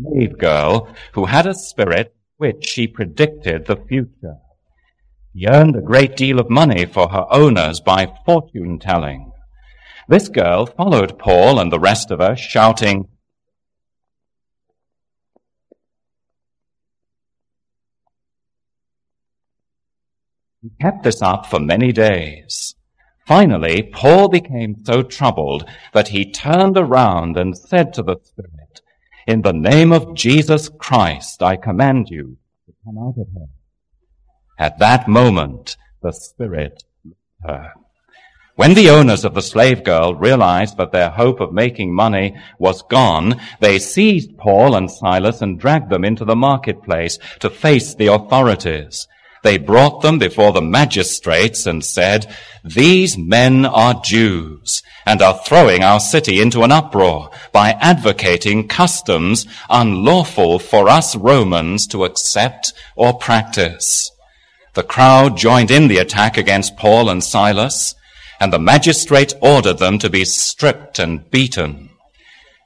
slave girl who had a spirit which she predicted the future. Earned a great deal of money for her owners by fortune telling. This girl followed Paul and the rest of us, shouting, He kept this up for many days. Finally, Paul became so troubled that he turned around and said to the Spirit, In the name of Jesus Christ, I command you to come out of her. At that moment, the Spirit her. When the owners of the slave girl realized that their hope of making money was gone, they seized Paul and Silas and dragged them into the marketplace to face the authorities. They brought them before the magistrates and said, These men are Jews and are throwing our city into an uproar by advocating customs unlawful for us Romans to accept or practice. The crowd joined in the attack against Paul and Silas and the magistrate ordered them to be stripped and beaten.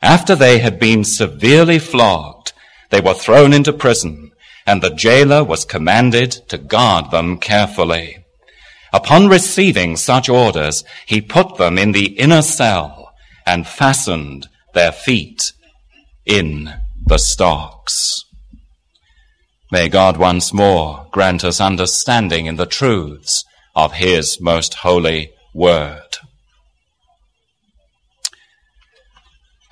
After they had been severely flogged, they were thrown into prison, and the jailer was commanded to guard them carefully. Upon receiving such orders, he put them in the inner cell and fastened their feet in the stocks. May God once more grant us understanding in the truths of his most holy word.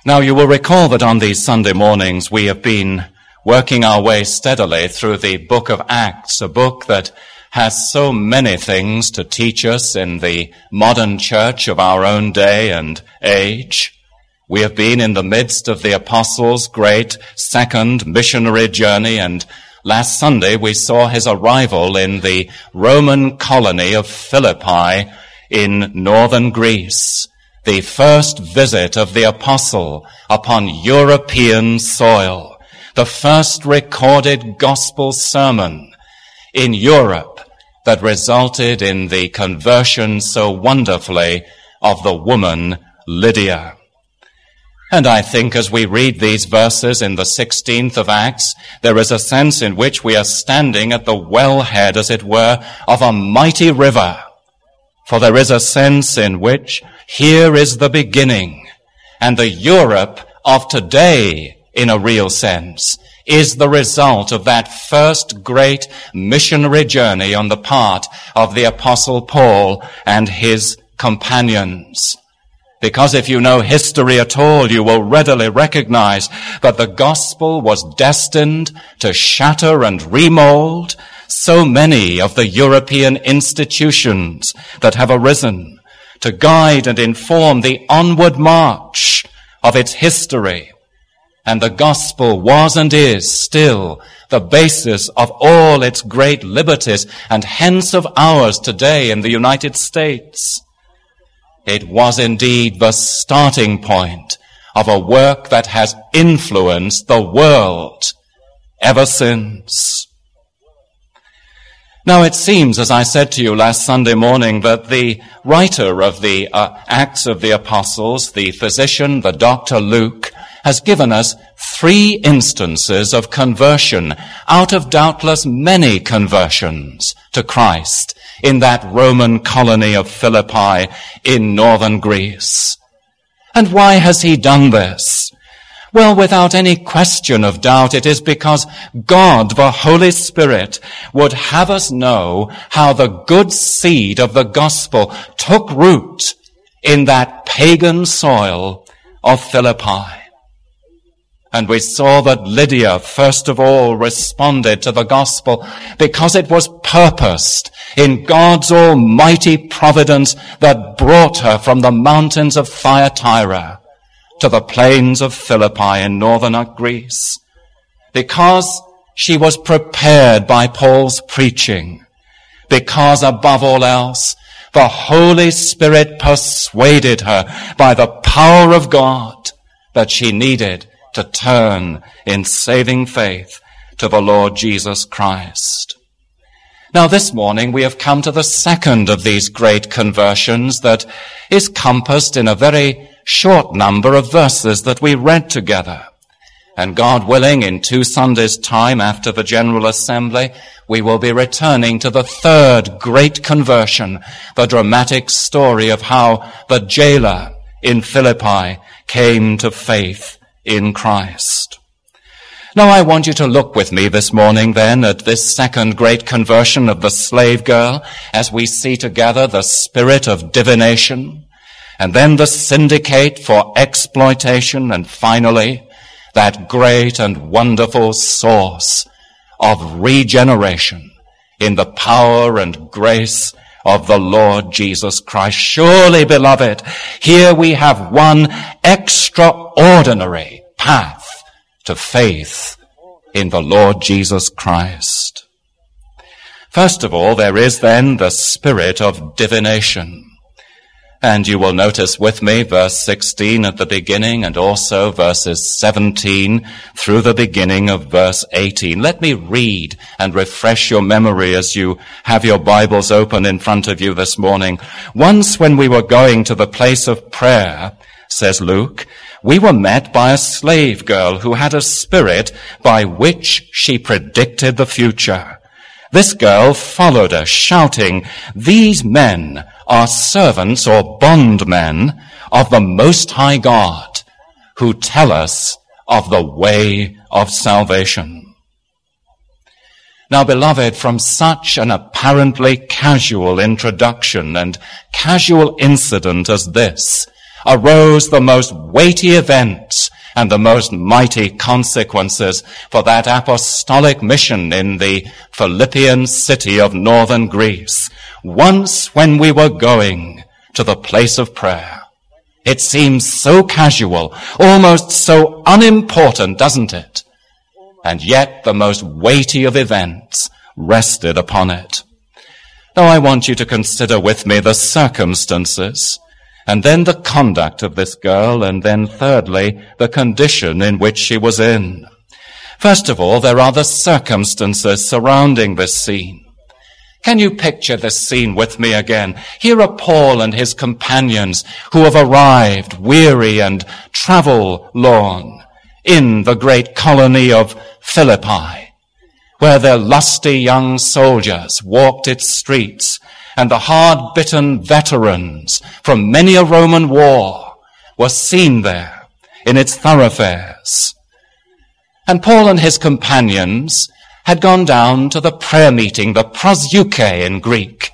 Now you will recall that on these Sunday mornings we have been working our way steadily through the book of Acts, a book that has so many things to teach us in the modern church of our own day and age. We have been in the midst of the apostles' great second missionary journey and last Sunday we saw his arrival in the Roman colony of Philippi in northern Greece, the first visit of the apostle upon European soil, the first recorded gospel sermon in Europe that resulted in the conversion so wonderfully of the woman Lydia. And I think as we read these verses in the 16th of Acts, there is a sense in which we are standing at the wellhead, as it were, of a mighty river for there is a sense in which here is the beginning and the Europe of today in a real sense is the result of that first great missionary journey on the part of the apostle Paul and his companions. Because if you know history at all, you will readily recognize that the gospel was destined to shatter and remold so many of the European institutions that have arisen to guide and inform the onward march of its history. And the gospel was and is still the basis of all its great liberties and hence of ours today in the United States. It was indeed the starting point of a work that has influenced the world ever since. Now it seems, as I said to you last Sunday morning, that the writer of the uh, Acts of the Apostles, the physician, the doctor Luke, has given us three instances of conversion out of doubtless many conversions to Christ in that Roman colony of Philippi in northern Greece. And why has he done this? Well, without any question of doubt, it is because God, the Holy Spirit, would have us know how the good seed of the gospel took root in that pagan soil of Philippi. And we saw that Lydia, first of all, responded to the gospel because it was purposed in God's almighty providence that brought her from the mountains of Thyatira to the plains of Philippi in northern Greece because she was prepared by Paul's preaching, because above all else, the Holy Spirit persuaded her by the power of God that she needed to turn in saving faith to the Lord Jesus Christ. Now this morning we have come to the second of these great conversions that is compassed in a very short number of verses that we read together. And God willing, in two Sundays time after the General Assembly, we will be returning to the third great conversion, the dramatic story of how the jailer in Philippi came to faith in Christ. Now I want you to look with me this morning then at this second great conversion of the slave girl as we see together the spirit of divination and then the syndicate for exploitation and finally that great and wonderful source of regeneration in the power and grace of the Lord Jesus Christ. Surely, beloved, here we have one extraordinary path to faith in the Lord Jesus Christ. First of all, there is then the spirit of divination. And you will notice with me verse 16 at the beginning and also verses 17 through the beginning of verse 18. Let me read and refresh your memory as you have your Bibles open in front of you this morning. Once when we were going to the place of prayer, says Luke, we were met by a slave girl who had a spirit by which she predicted the future. This girl followed us shouting, these men are servants or bondmen of the Most High God who tell us of the way of salvation. Now, beloved, from such an apparently casual introduction and casual incident as this, arose the most weighty events and the most mighty consequences for that apostolic mission in the Philippian city of northern Greece. Once when we were going to the place of prayer. It seems so casual, almost so unimportant, doesn't it? And yet the most weighty of events rested upon it. Now I want you to consider with me the circumstances and then the conduct of this girl, and then thirdly, the condition in which she was in. First of all, there are the circumstances surrounding this scene. Can you picture this scene with me again? Here are Paul and his companions who have arrived weary and travel lorn in the great colony of Philippi, where their lusty young soldiers walked its streets and the hard-bitten veterans from many a Roman war were seen there in its thoroughfares. And Paul and his companions had gone down to the prayer meeting, the proseuche in Greek,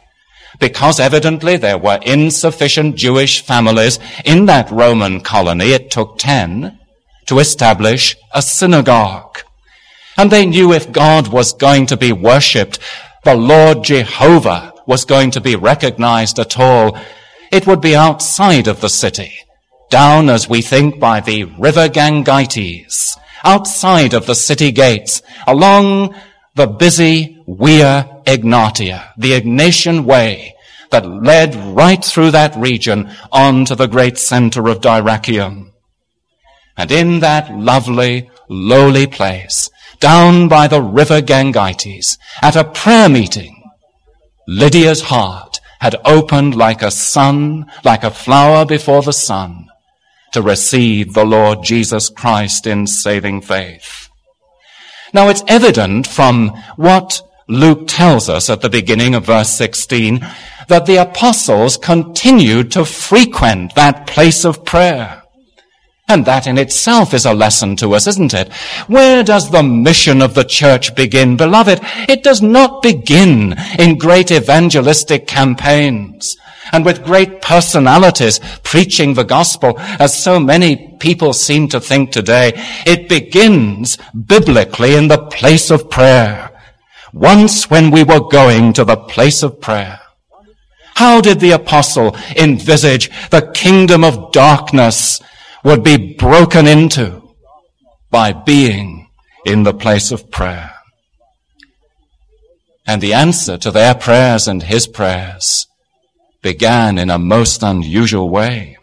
because evidently there were insufficient Jewish families in that Roman colony. It took ten to establish a synagogue. And they knew if God was going to be worshipped, the Lord Jehovah was going to be recognized at all, it would be outside of the city, down as we think by the river Gangites, outside of the city gates, along the busy Via Egnatia, the Egnatian way that led right through that region on to the great center of Dyrrachium. And in that lovely, lowly place, down by the river Gangites, at a prayer meeting, Lydia's heart had opened like a sun, like a flower before the sun, to receive the Lord Jesus Christ in saving faith. Now it's evident from what Luke tells us at the beginning of verse 16 that the apostles continued to frequent that place of prayer. And that in itself is a lesson to us, isn't it? Where does the mission of the church begin, beloved? It does not begin in great evangelistic campaigns and with great personalities preaching the gospel, as so many people seem to think today. It begins biblically in the place of prayer. Once when we were going to the place of prayer, how did the apostle envisage the kingdom of darkness would be broken into by being in the place of prayer. And the answer to their prayers and his prayers began in a most unusual way.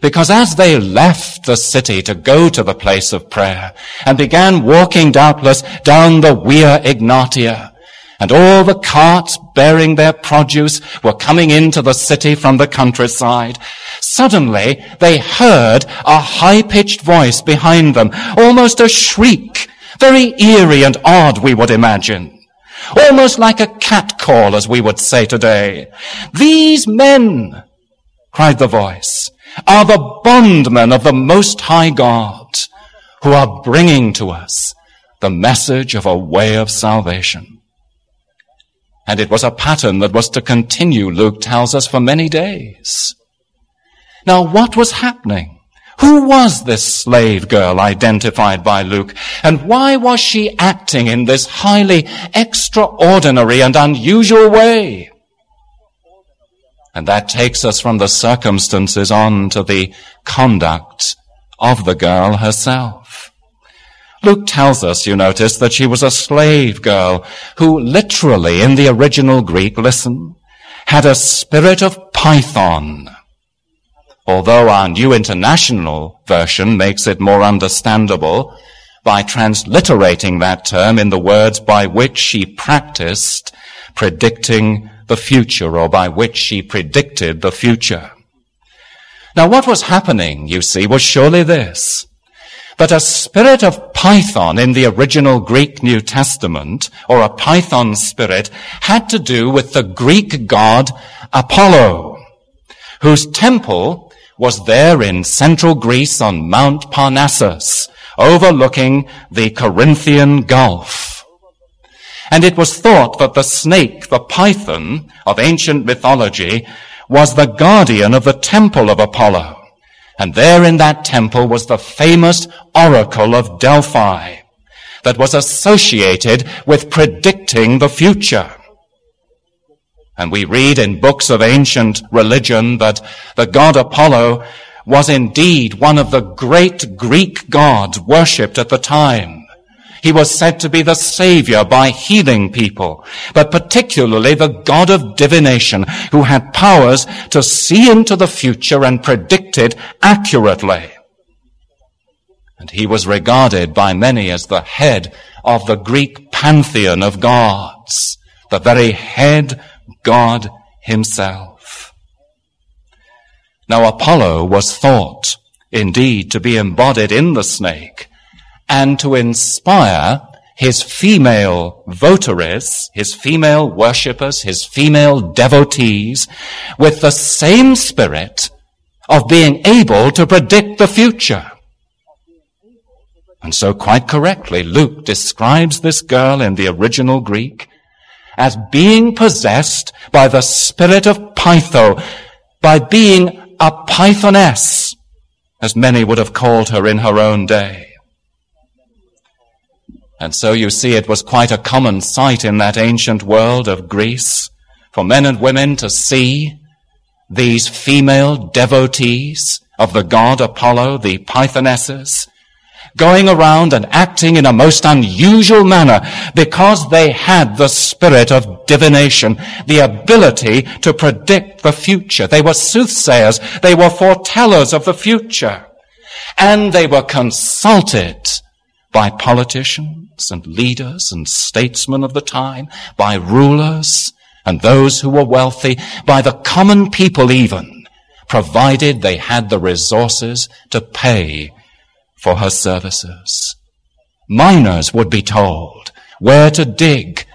Because as they left the city to go to the place of prayer and began walking doubtless down the Via Egnatia and all the carts bearing their produce were coming into the city from the countryside. Suddenly, they heard a high-pitched voice behind them, almost a shriek, very eerie and odd, we would imagine. Almost like a cat call, as we would say today. These men, cried the voice, are the bondmen of the Most High God, who are bringing to us the message of a way of salvation. And it was a pattern that was to continue, Luke tells us, for many days. Now what was happening? Who was this slave girl identified by Luke? And why was she acting in this highly extraordinary and unusual way? And that takes us from the circumstances on to the conduct of the girl herself. Luke tells us, you notice, that she was a slave girl who literally in the original Greek, listen, had a spirit of python. Although our New International Version makes it more understandable by transliterating that term in the words by which she practiced predicting the future or by which she predicted the future. Now what was happening, you see, was surely this. That a spirit of python in the original Greek New Testament, or a python spirit, had to do with the Greek god Apollo, whose temple was there in central Greece on Mount Parnassus, overlooking the Corinthian Gulf. And it was thought that the snake, the python of ancient mythology, was the guardian of the temple of Apollo. And there in that temple was the famous oracle of Delphi that was associated with predicting the future. And we read in books of ancient religion that the god Apollo was indeed one of the great Greek gods worshipped at the time. He was said to be the savior by healing people, but particularly the God of divination who had powers to see into the future and predict it accurately. And he was regarded by many as the head of the Greek pantheon of gods, the very head God himself. Now Apollo was thought indeed to be embodied in the snake and to inspire his female votaries, his female worshippers, his female devotees with the same spirit of being able to predict the future. And so quite correctly, Luke describes this girl in the original Greek as being possessed by the spirit of Pytho, by being a Pythoness, as many would have called her in her own day. And so you see it was quite a common sight in that ancient world of Greece for men and women to see these female devotees of the god Apollo, the Pythonesses, going around and acting in a most unusual manner because they had the spirit of divination, the ability to predict the future. They were soothsayers. They were foretellers of the future. And they were consulted by politicians and leaders and statesmen of the time, by rulers and those who were wealthy, by the common people even, provided they had the resources to pay for her services. Miners would be told where to dig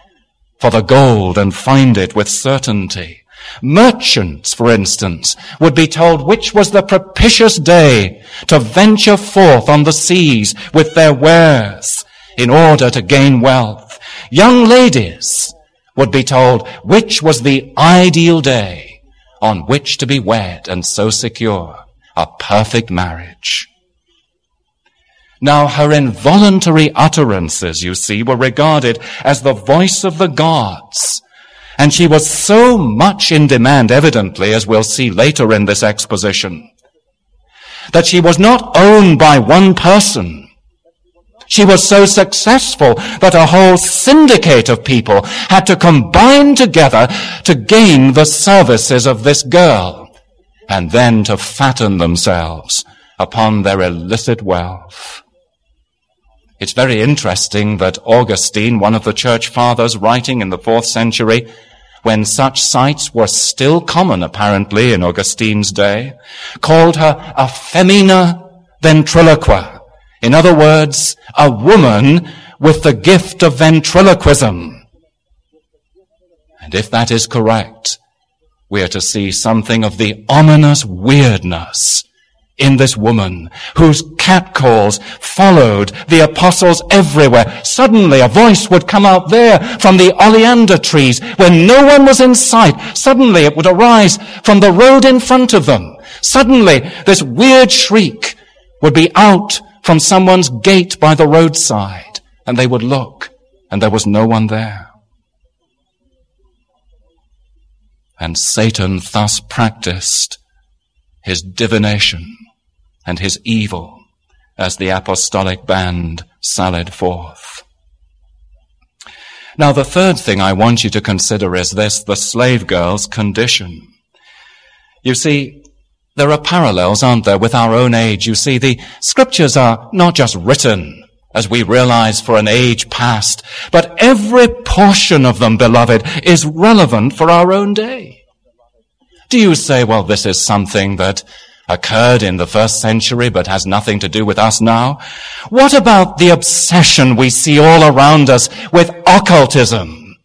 for the gold and find it with certainty. Merchants, for instance, would be told which was the propitious day to venture forth on the seas with their wares in order to gain wealth. Young ladies would be told which was the ideal day on which to be wed and so secure a perfect marriage. Now her involuntary utterances, you see, were regarded as the voice of the gods and she was so much in demand, evidently, as we'll see later in this exposition, that she was not owned by one person. She was so successful that a whole syndicate of people had to combine together to gain the services of this girl and then to fatten themselves upon their illicit wealth. It's very interesting that Augustine, one of the church fathers writing in the fourth century, when such sights were still common apparently in Augustine's day, called her a femina ventriloqua. In other words, a woman with the gift of ventriloquism. And if that is correct, we are to see something of the ominous weirdness in this woman whose catcalls followed the apostles everywhere. Suddenly a voice would come out there from the oleander trees when no one was in sight. Suddenly it would arise from the road in front of them. Suddenly this weird shriek would be out from someone's gate by the roadside and they would look and there was no one there. And Satan thus practiced his divination and his evil as the apostolic band sallied forth. Now the third thing I want you to consider is this, the slave girl's condition. You see, there are parallels, aren't there, with our own age. You see, the scriptures are not just written as we realize for an age past, but every portion of them, beloved, is relevant for our own day. Do you say, well, this is something that occurred in the first century but has nothing to do with us now? What about the obsession we see all around us with occultism?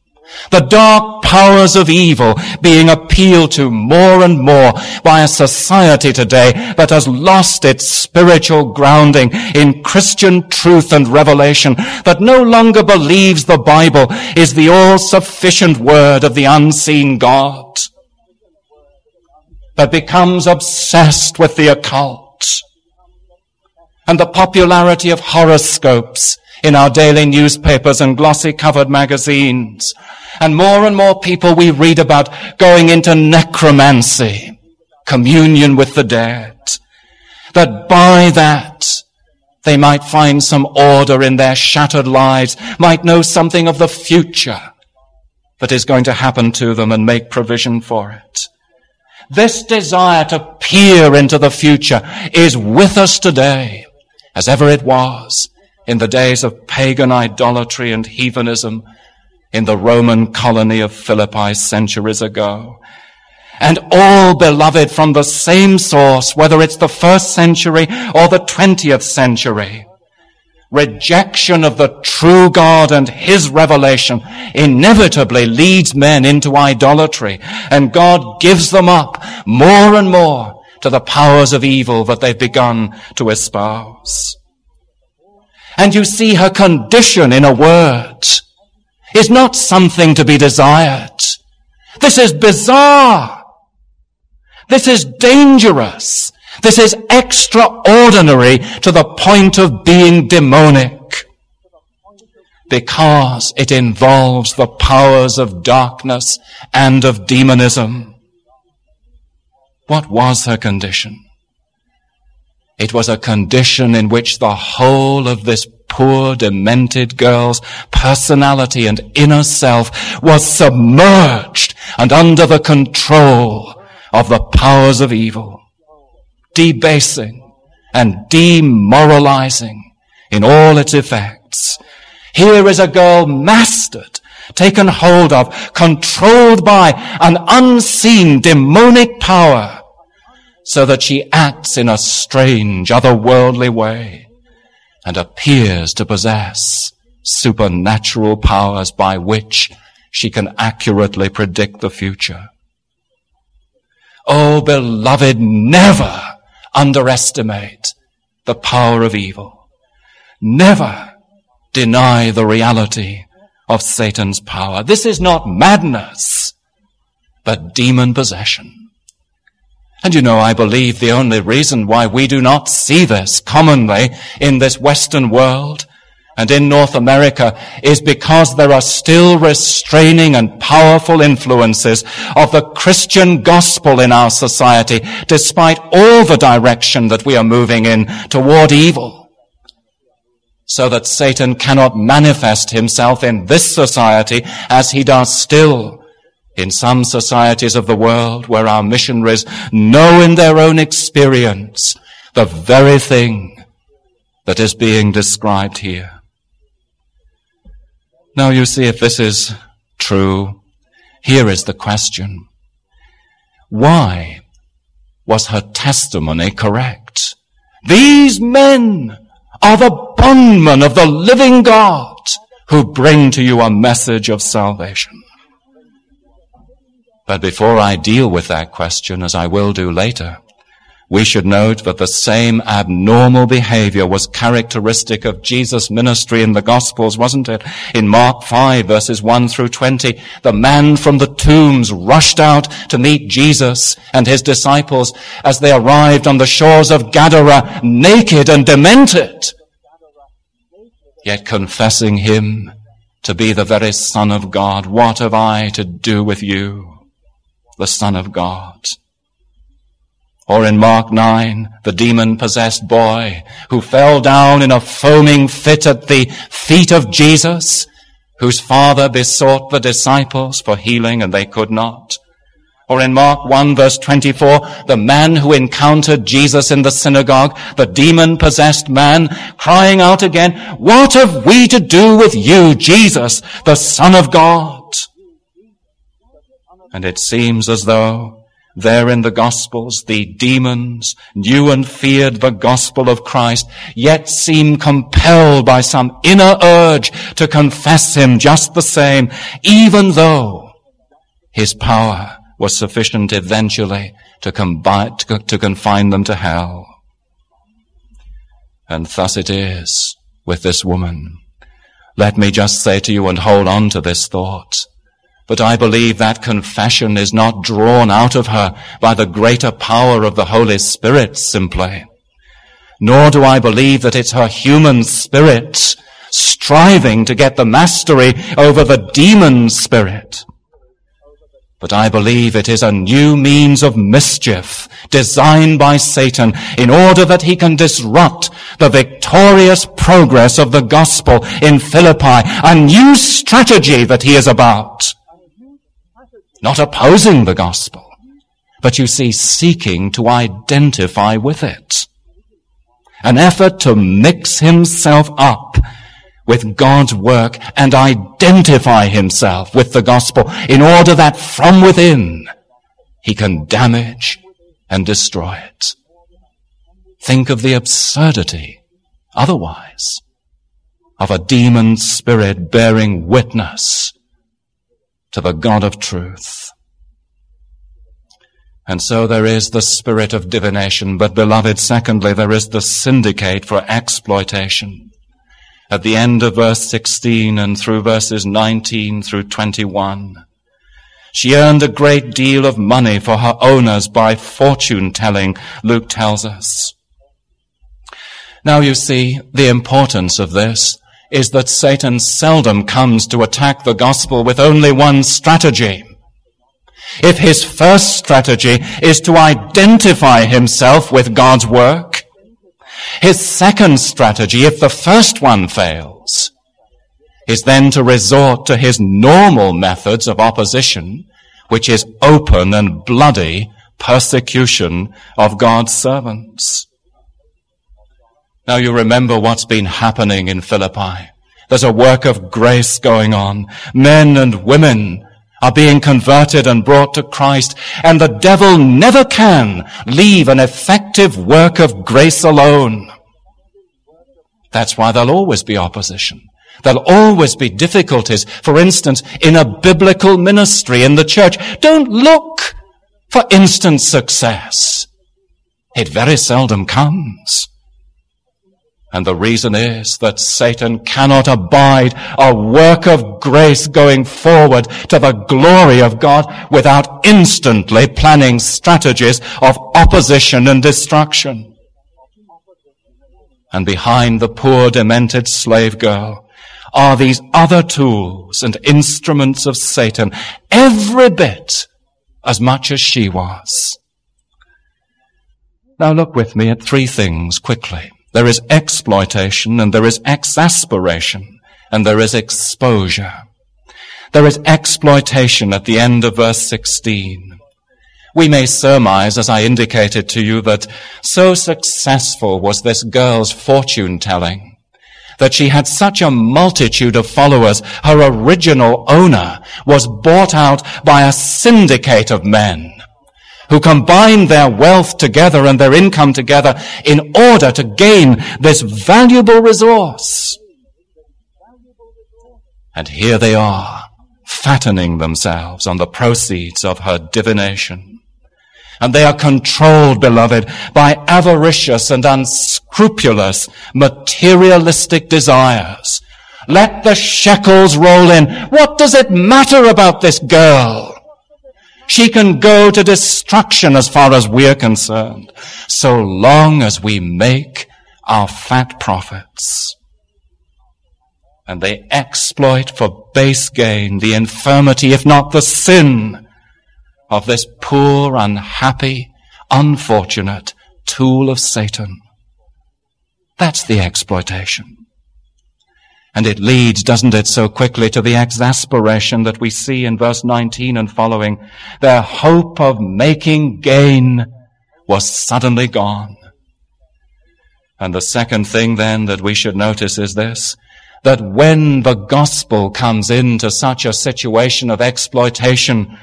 The dark powers of evil being appealed to more and more by a society today that has lost its spiritual grounding in Christian truth and revelation, that no longer believes the Bible is the all-sufficient word of the unseen God but becomes obsessed with the occult and the popularity of horoscopes in our daily newspapers and glossy covered magazines. And more and more people we read about going into necromancy, communion with the dead, that by that they might find some order in their shattered lives, might know something of the future that is going to happen to them and make provision for it. This desire to peer into the future is with us today, as ever it was in the days of pagan idolatry and heathenism in the Roman colony of Philippi centuries ago. And all beloved from the same source, whether it's the first century or the 20th century rejection of the true God and His revelation inevitably leads men into idolatry and God gives them up more and more to the powers of evil that they've begun to espouse. And you see her condition in a word is not something to be desired. This is bizarre. This is dangerous. This is extraordinary to the point of being demonic because it involves the powers of darkness and of demonism. What was her condition? It was a condition in which the whole of this poor, demented girl's personality and inner self was submerged and under the control of the powers of evil debasing and demoralizing in all its effects. Here is a girl mastered, taken hold of, controlled by an unseen demonic power so that she acts in a strange, otherworldly way and appears to possess supernatural powers by which she can accurately predict the future. Oh, beloved, never underestimate the power of evil. Never deny the reality of Satan's power. This is not madness, but demon possession. And you know, I believe the only reason why we do not see this commonly in this Western world and in North America is because there are still restraining and powerful influences of the Christian gospel in our society, despite all the direction that we are moving in toward evil. So that Satan cannot manifest himself in this society as he does still in some societies of the world where our missionaries know in their own experience the very thing that is being described here. Now you see if this is true, Here is the question. Why was her testimony correct? These men are the bondmen of the living God who bring to you a message of salvation. But before I deal with that question, as I will do later, we should note that the same abnormal behavior was characteristic of Jesus' ministry in the Gospels, wasn't it? In Mark 5 verses 1 through 20, the man from the tombs rushed out to meet Jesus and his disciples as they arrived on the shores of Gadara, naked and demented, yet confessing him to be the very Son of God. What have I to do with you, the Son of God? Or in Mark 9, the demon possessed boy who fell down in a foaming fit at the feet of Jesus, whose father besought the disciples for healing and they could not. Or in Mark 1 verse 24, the man who encountered Jesus in the synagogue, the demon possessed man, crying out again, what have we to do with you, Jesus, the son of God? And it seems as though there in the Gospels, the demons knew and feared the gospel of Christ, yet seem compelled by some inner urge to confess him just the same, even though his power was sufficient eventually to, combi- to, to confine them to hell. And thus it is with this woman. Let me just say to you and hold on to this thought. But I believe that confession is not drawn out of her by the greater power of the Holy Spirit simply. Nor do I believe that it's her human spirit striving to get the mastery over the demon spirit. But I believe it is a new means of mischief designed by Satan in order that he can disrupt the victorious progress of the gospel in Philippi, a new strategy that he is about not opposing the gospel, but you see, seeking to identify with it. An effort to mix himself up with God's work and identify himself with the gospel in order that from within he can damage and destroy it. Think of the absurdity otherwise of a demon spirit bearing witness to the God of truth. And so there is the spirit of divination, but beloved, secondly, there is the syndicate for exploitation. At the end of verse 16 and through verses 19 through 21, she earned a great deal of money for her owners by fortune telling, Luke tells us. Now you see the importance of this is that Satan seldom comes to attack the gospel with only one strategy. If his first strategy is to identify himself with God's work, his second strategy, if the first one fails, is then to resort to his normal methods of opposition, which is open and bloody persecution of God's servants. Now you remember what's been happening in Philippi. There's a work of grace going on. Men and women are being converted and brought to Christ, and the devil never can leave an effective work of grace alone. That's why there'll always be opposition. There'll always be difficulties. For instance, in a biblical ministry in the church, don't look for instant success. It very seldom comes. And the reason is that Satan cannot abide a work of grace going forward to the glory of God without instantly planning strategies of opposition and destruction. And behind the poor demented slave girl are these other tools and instruments of Satan, every bit as much as she was. Now look with me at three things quickly. There is exploitation and there is exasperation and there is exposure. There is exploitation at the end of verse 16. We may surmise, as I indicated to you, that so successful was this girl's fortune telling that she had such a multitude of followers, her original owner was bought out by a syndicate of men who combine their wealth together and their income together in order to gain this valuable resource. And here they are, fattening themselves on the proceeds of her divination. And they are controlled, beloved, by avaricious and unscrupulous materialistic desires. Let the shekels roll in. What does it matter about this girl? She can go to destruction as far as we're concerned, so long as we make our fat profits. And they exploit for base gain the infirmity, if not the sin, of this poor, unhappy, unfortunate tool of Satan. That's the exploitation. And it leads, doesn't it, so quickly to the exasperation that we see in verse 19 and following. Their hope of making gain was suddenly gone. And the second thing then that we should notice is this, that when the gospel comes into such a situation of exploitation,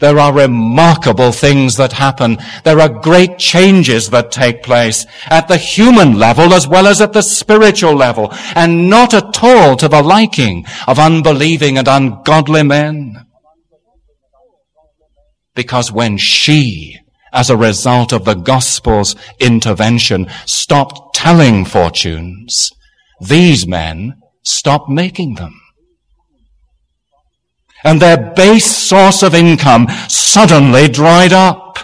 there are remarkable things that happen. There are great changes that take place at the human level as well as at the spiritual level, and not at all to the liking of unbelieving and ungodly men. Because when she, as a result of the gospel's intervention, stopped telling fortunes, these men stopped making them and their base source of income suddenly dried up.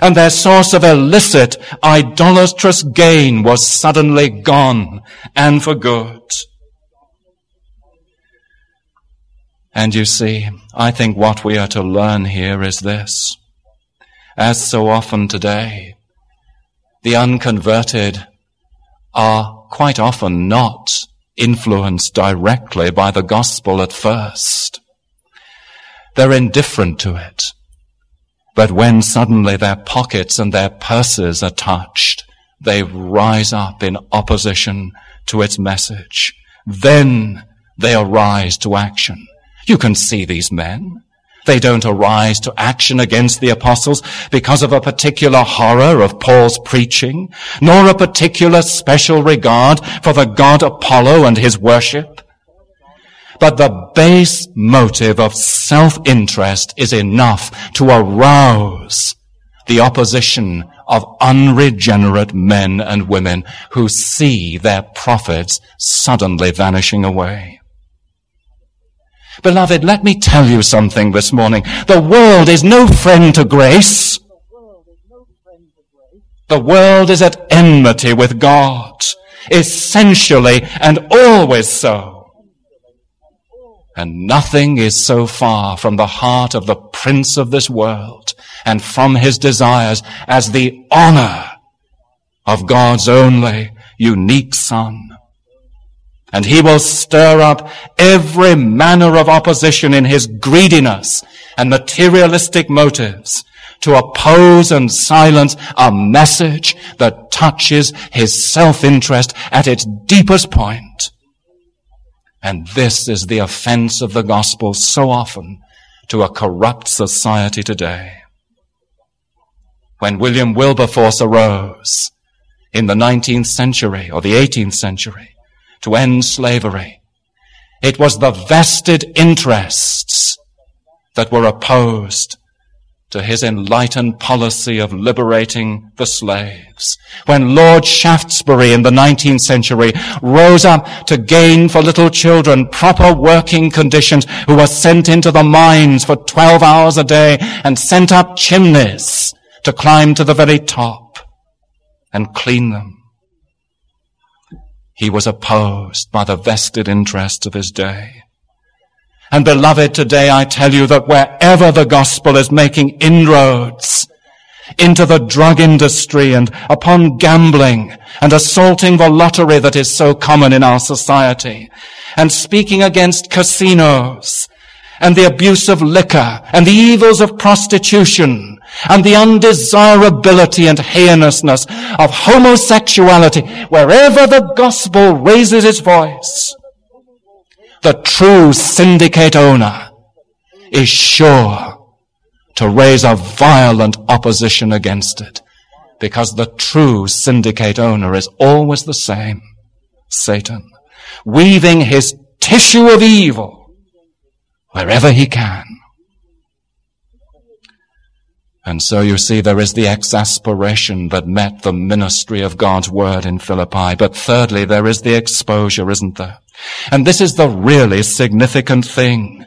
And their source of illicit, idolatrous gain was suddenly gone and for good. And you see, I think what we are to learn here is this. As so often today, the unconverted are quite often not influenced directly by the gospel at first. They're indifferent to it. But when suddenly their pockets and their purses are touched, they rise up in opposition to its message. Then they arise to action. You can see these men. They don't arise to action against the apostles because of a particular horror of Paul's preaching, nor a particular special regard for the god Apollo and his worship. But the base motive of self-interest is enough to arouse the opposition of unregenerate men and women who see their profits suddenly vanishing away. Beloved, let me tell you something this morning. The world is no friend to grace. The world is at enmity with God, essentially and always so. And nothing is so far from the heart of the prince of this world and from his desires as the honor of God's only unique son. And he will stir up every manner of opposition in his greediness and materialistic motives to oppose and silence a message that touches his self-interest at its deepest point. And this is the offense of the gospel so often to a corrupt society today. When William Wilberforce arose in the 19th century or the 18th century, to end slavery. It was the vested interests that were opposed to his enlightened policy of liberating the slaves. When Lord Shaftesbury in the 19th century rose up to gain for little children proper working conditions who were sent into the mines for 12 hours a day and sent up chimneys to climb to the very top and clean them. He was opposed by the vested interests of his day. And beloved, today I tell you that wherever the gospel is making inroads into the drug industry and upon gambling and assaulting the lottery that is so common in our society and speaking against casinos and the abuse of liquor and the evils of prostitution and the undesirability and heinousness of homosexuality wherever the gospel raises its voice. The true syndicate owner is sure to raise a violent opposition against it because the true syndicate owner is always the same. Satan, weaving his tissue of evil wherever he can. And so you see there is the exasperation that met the ministry of God's word in Philippi. But thirdly, there is the exposure, isn't there? And this is the really significant thing.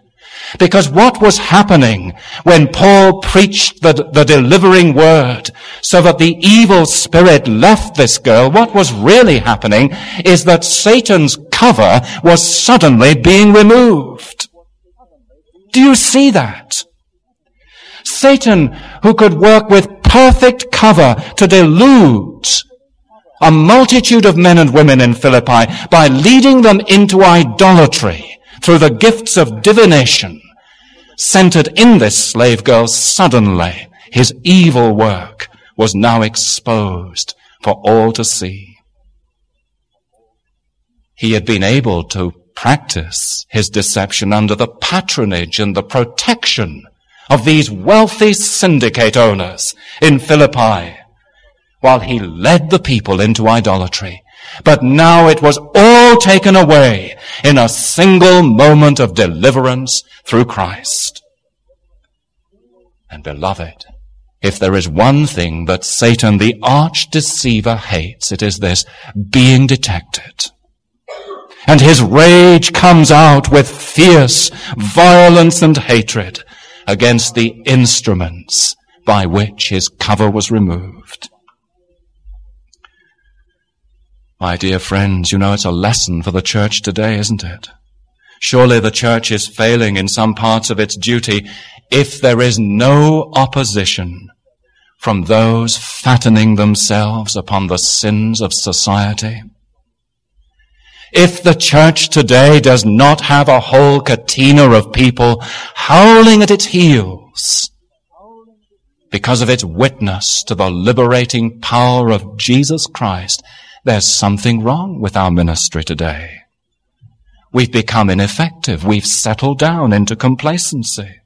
Because what was happening when Paul preached the, the delivering word so that the evil spirit left this girl, what was really happening is that Satan's cover was suddenly being removed. Do you see that? Satan, who could work with perfect cover to delude a multitude of men and women in Philippi by leading them into idolatry through the gifts of divination, centered in this slave girl, suddenly his evil work was now exposed for all to see. He had been able to practice his deception under the patronage and the protection of these wealthy syndicate owners in Philippi while he led the people into idolatry. But now it was all taken away in a single moment of deliverance through Christ. And beloved, if there is one thing that Satan, the arch deceiver, hates, it is this, being detected. And his rage comes out with fierce violence and hatred against the instruments by which his cover was removed. My dear friends, you know it's a lesson for the church today, isn't it? Surely the church is failing in some parts of its duty if there is no opposition from those fattening themselves upon the sins of society. If the church today does not have a whole catena of people howling at its heels because of its witness to the liberating power of Jesus Christ, there's something wrong with our ministry today. We've become ineffective. We've settled down into complacency.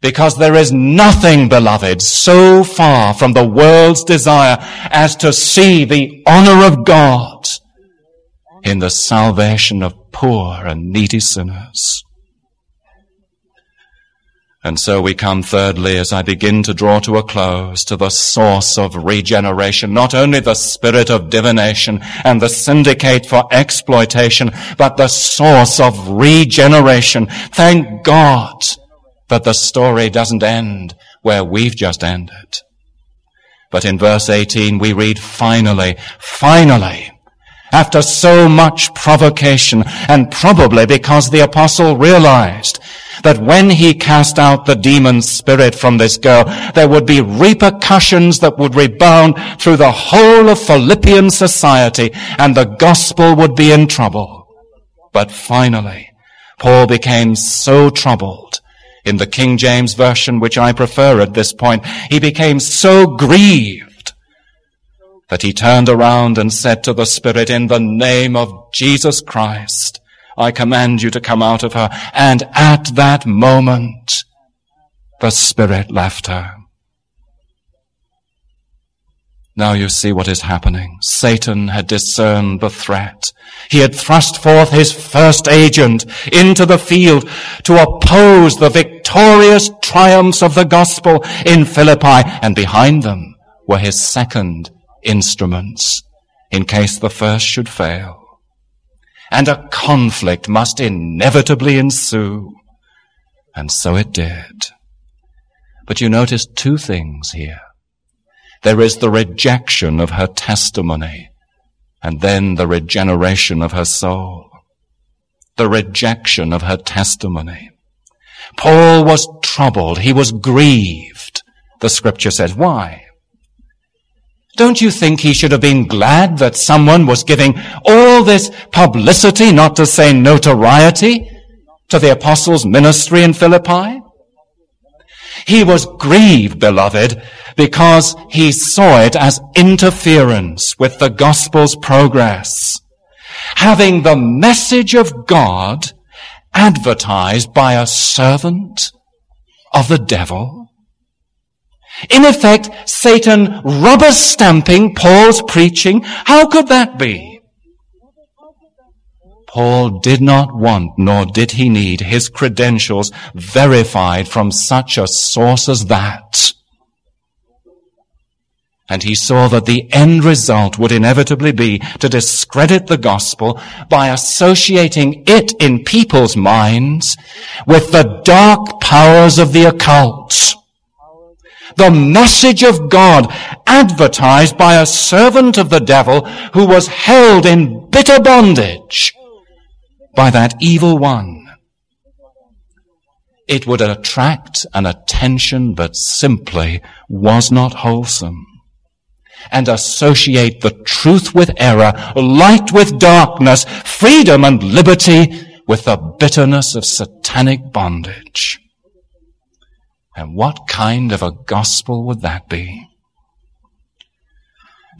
Because there is nothing, beloved, so far from the world's desire as to see the honor of God in the salvation of poor and needy sinners. And so we come thirdly, as I begin to draw to a close, to the source of regeneration, not only the spirit of divination and the syndicate for exploitation, but the source of regeneration. Thank God that the story doesn't end where we've just ended. But in verse 18 we read, finally, finally, after so much provocation, and probably because the apostle realized that when he cast out the demon spirit from this girl, there would be repercussions that would rebound through the whole of Philippian society, and the gospel would be in trouble. But finally, Paul became so troubled in the King James Version, which I prefer at this point, he became so grieved that he turned around and said to the Spirit, in the name of Jesus Christ, I command you to come out of her. And at that moment, the Spirit left her. Now you see what is happening. Satan had discerned the threat. He had thrust forth his first agent into the field to oppose the victorious triumphs of the gospel in Philippi, and behind them were his second instruments in case the first should fail. And a conflict must inevitably ensue. And so it did. But you notice two things here. There is the rejection of her testimony and then the regeneration of her soul. The rejection of her testimony. Paul was troubled. He was grieved. The scripture says, why? Don't you think he should have been glad that someone was giving all this publicity, not to say notoriety, to the apostles' ministry in Philippi? He was grieved, beloved, because he saw it as interference with the gospel's progress. Having the message of God advertised by a servant of the devil. In effect, Satan rubber stamping Paul's preaching. How could that be? Paul did not want nor did he need his credentials verified from such a source as that. And he saw that the end result would inevitably be to discredit the gospel by associating it in people's minds with the dark powers of the occult. The message of God advertised by a servant of the devil who was held in bitter bondage by that evil one. It would attract an attention that simply was not wholesome and associate the truth with error, light with darkness, freedom and liberty with the bitterness of satanic bondage. And what kind of a gospel would that be?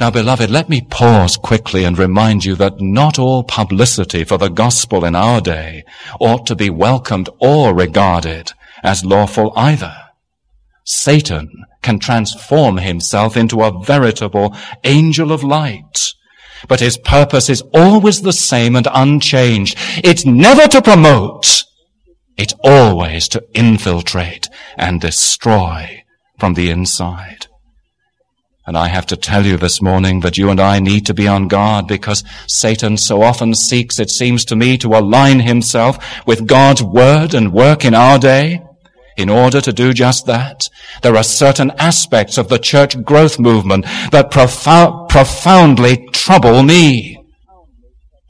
Now, beloved, let me pause quickly and remind you that not all publicity for the gospel in our day ought to be welcomed or regarded as lawful either. Satan can transform himself into a veritable angel of light. But his purpose is always the same and unchanged. It's never to promote. It's always to infiltrate and destroy from the inside. And I have to tell you this morning that you and I need to be on guard because Satan so often seeks, it seems to me, to align himself with God's word and work in our day. In order to do just that, there are certain aspects of the church growth movement that profou- profoundly trouble me.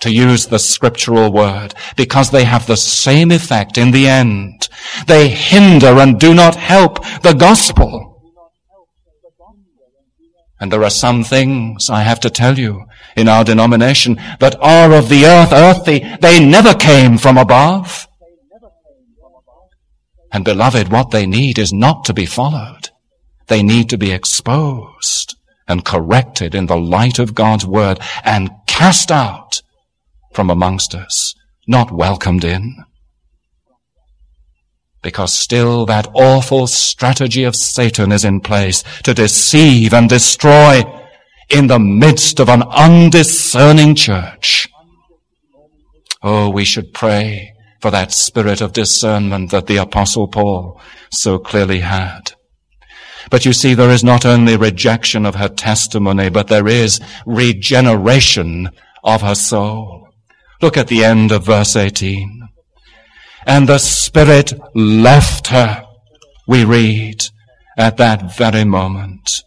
To use the scriptural word, because they have the same effect in the end. They hinder and do not help the gospel. And there are some things, I have to tell you, in our denomination that are of the earth, earthy. They never came from above. And beloved, what they need is not to be followed. They need to be exposed and corrected in the light of God's word and cast out from amongst us, not welcomed in because still that awful strategy of Satan is in place to deceive and destroy in the midst of an undiscerning church. Oh, we should pray for that spirit of discernment that the apostle Paul so clearly had. But you see, there is not only rejection of her testimony, but there is regeneration of her soul. Look at the end of verse 18 and the Spirit left her, we read, at that very moment.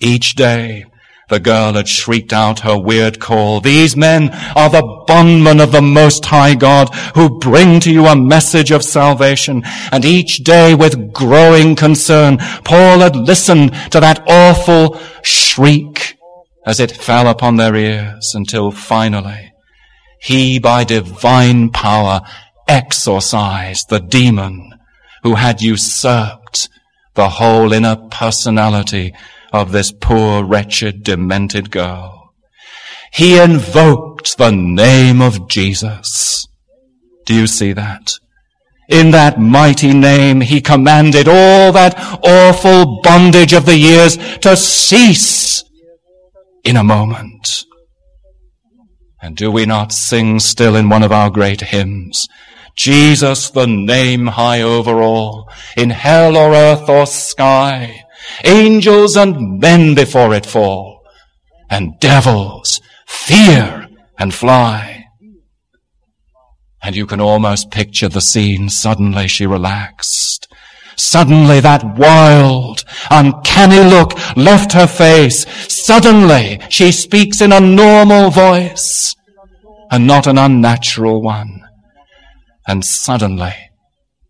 Each day, the girl had shrieked out her weird call. These men are the bondmen of the Most High God who bring to you a message of salvation. And each day with growing concern, Paul had listened to that awful shriek as it fell upon their ears until finally he by divine power exorcised the demon who had usurped the whole inner personality of this poor, wretched, demented girl. He invoked the name of Jesus. Do you see that? In that mighty name, he commanded all that awful bondage of the years to cease in a moment. And do we not sing still in one of our great hymns? Jesus, the name high over all, in hell or earth or sky, angels and men before it fall, and devils fear and fly. And you can almost picture the scene. Suddenly she relaxed. Suddenly that wild, uncanny look left her face. Suddenly she speaks in a normal voice and not an unnatural one. And suddenly,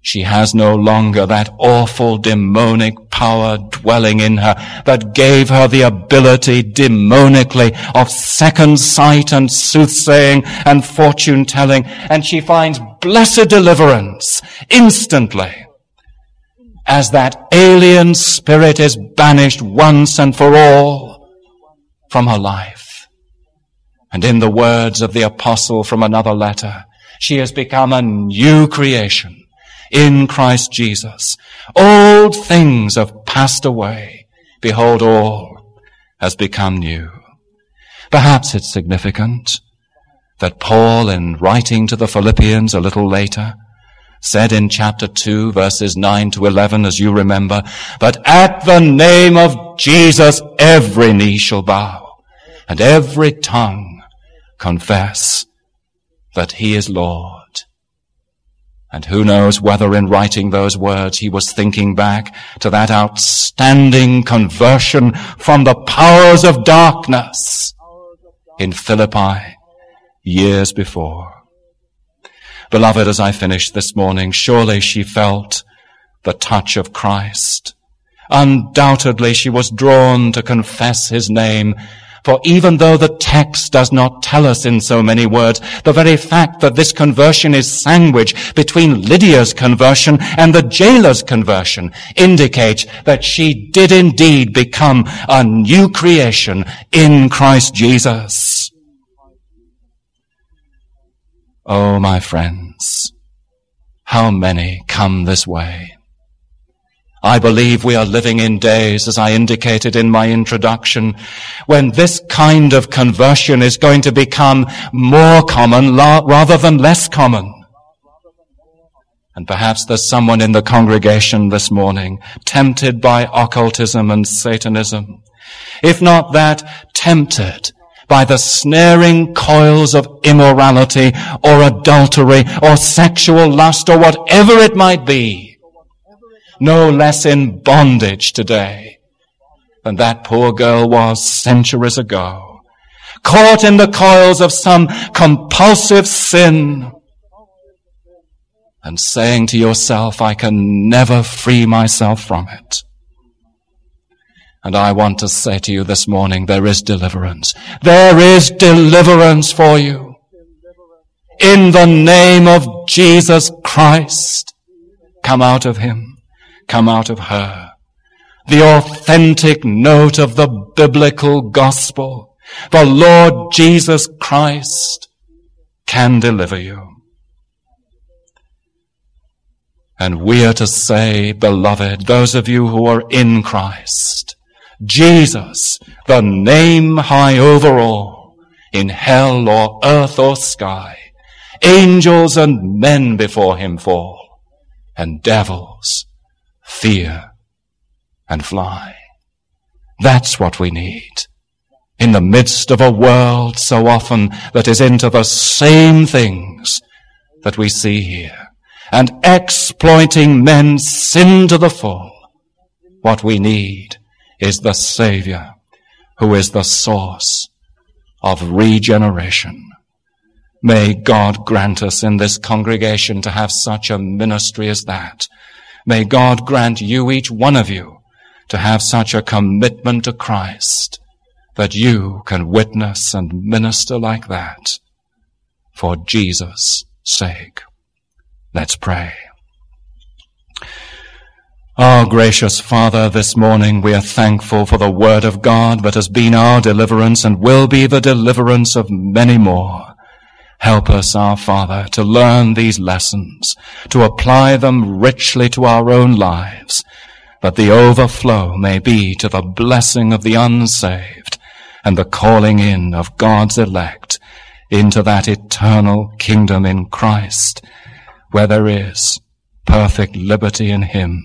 she has no longer that awful demonic power dwelling in her that gave her the ability demonically of second sight and soothsaying and fortune telling. And she finds blessed deliverance instantly as that alien spirit is banished once and for all from her life. And in the words of the apostle from another letter, she has become a new creation in Christ Jesus. Old things have passed away. Behold, all has become new. Perhaps it's significant that Paul, in writing to the Philippians a little later, said in chapter 2 verses 9 to 11 as you remember, but at the name of Jesus every knee shall bow and every tongue confess that he is Lord. And who knows whether in writing those words he was thinking back to that outstanding conversion from the powers of darkness in Philippi years before. Beloved, as I finished this morning, surely she felt the touch of Christ. Undoubtedly she was drawn to confess his name for even though the text does not tell us in so many words, the very fact that this conversion is sandwiched between Lydia's conversion and the jailer's conversion indicates that she did indeed become a new creation in Christ Jesus. Oh, my friends, how many come this way? I believe we are living in days, as I indicated in my introduction, when this kind of conversion is going to become more common rather than less common. And perhaps there's someone in the congregation this morning tempted by occultism and Satanism. If not that, tempted by the snaring coils of immorality or adultery or sexual lust or whatever it might be, no less in bondage today than that poor girl was centuries ago, caught in the coils of some compulsive sin and saying to yourself, I can never free myself from it. And I want to say to you this morning, there is deliverance. There is deliverance for you. In the name of Jesus Christ, come out of him, come out of her. The authentic note of the biblical gospel, the Lord Jesus Christ can deliver you. And we are to say, beloved, those of you who are in Christ, Jesus, the name high over all, in hell or earth or sky, angels and men before him fall, and devils fear and fly. That's what we need. In the midst of a world so often that is into the same things that we see here, and exploiting men's sin to the full, what we need is the Savior who is the source of regeneration. May God grant us in this congregation to have such a ministry as that. May God grant you, each one of you, to have such a commitment to Christ that you can witness and minister like that for Jesus' sake. Let's pray. Our gracious Father, this morning we are thankful for the Word of God that has been our deliverance and will be the deliverance of many more. Help us, our Father, to learn these lessons, to apply them richly to our own lives, that the overflow may be to the blessing of the unsaved and the calling in of God's elect into that eternal kingdom in Christ, where there is perfect liberty in Him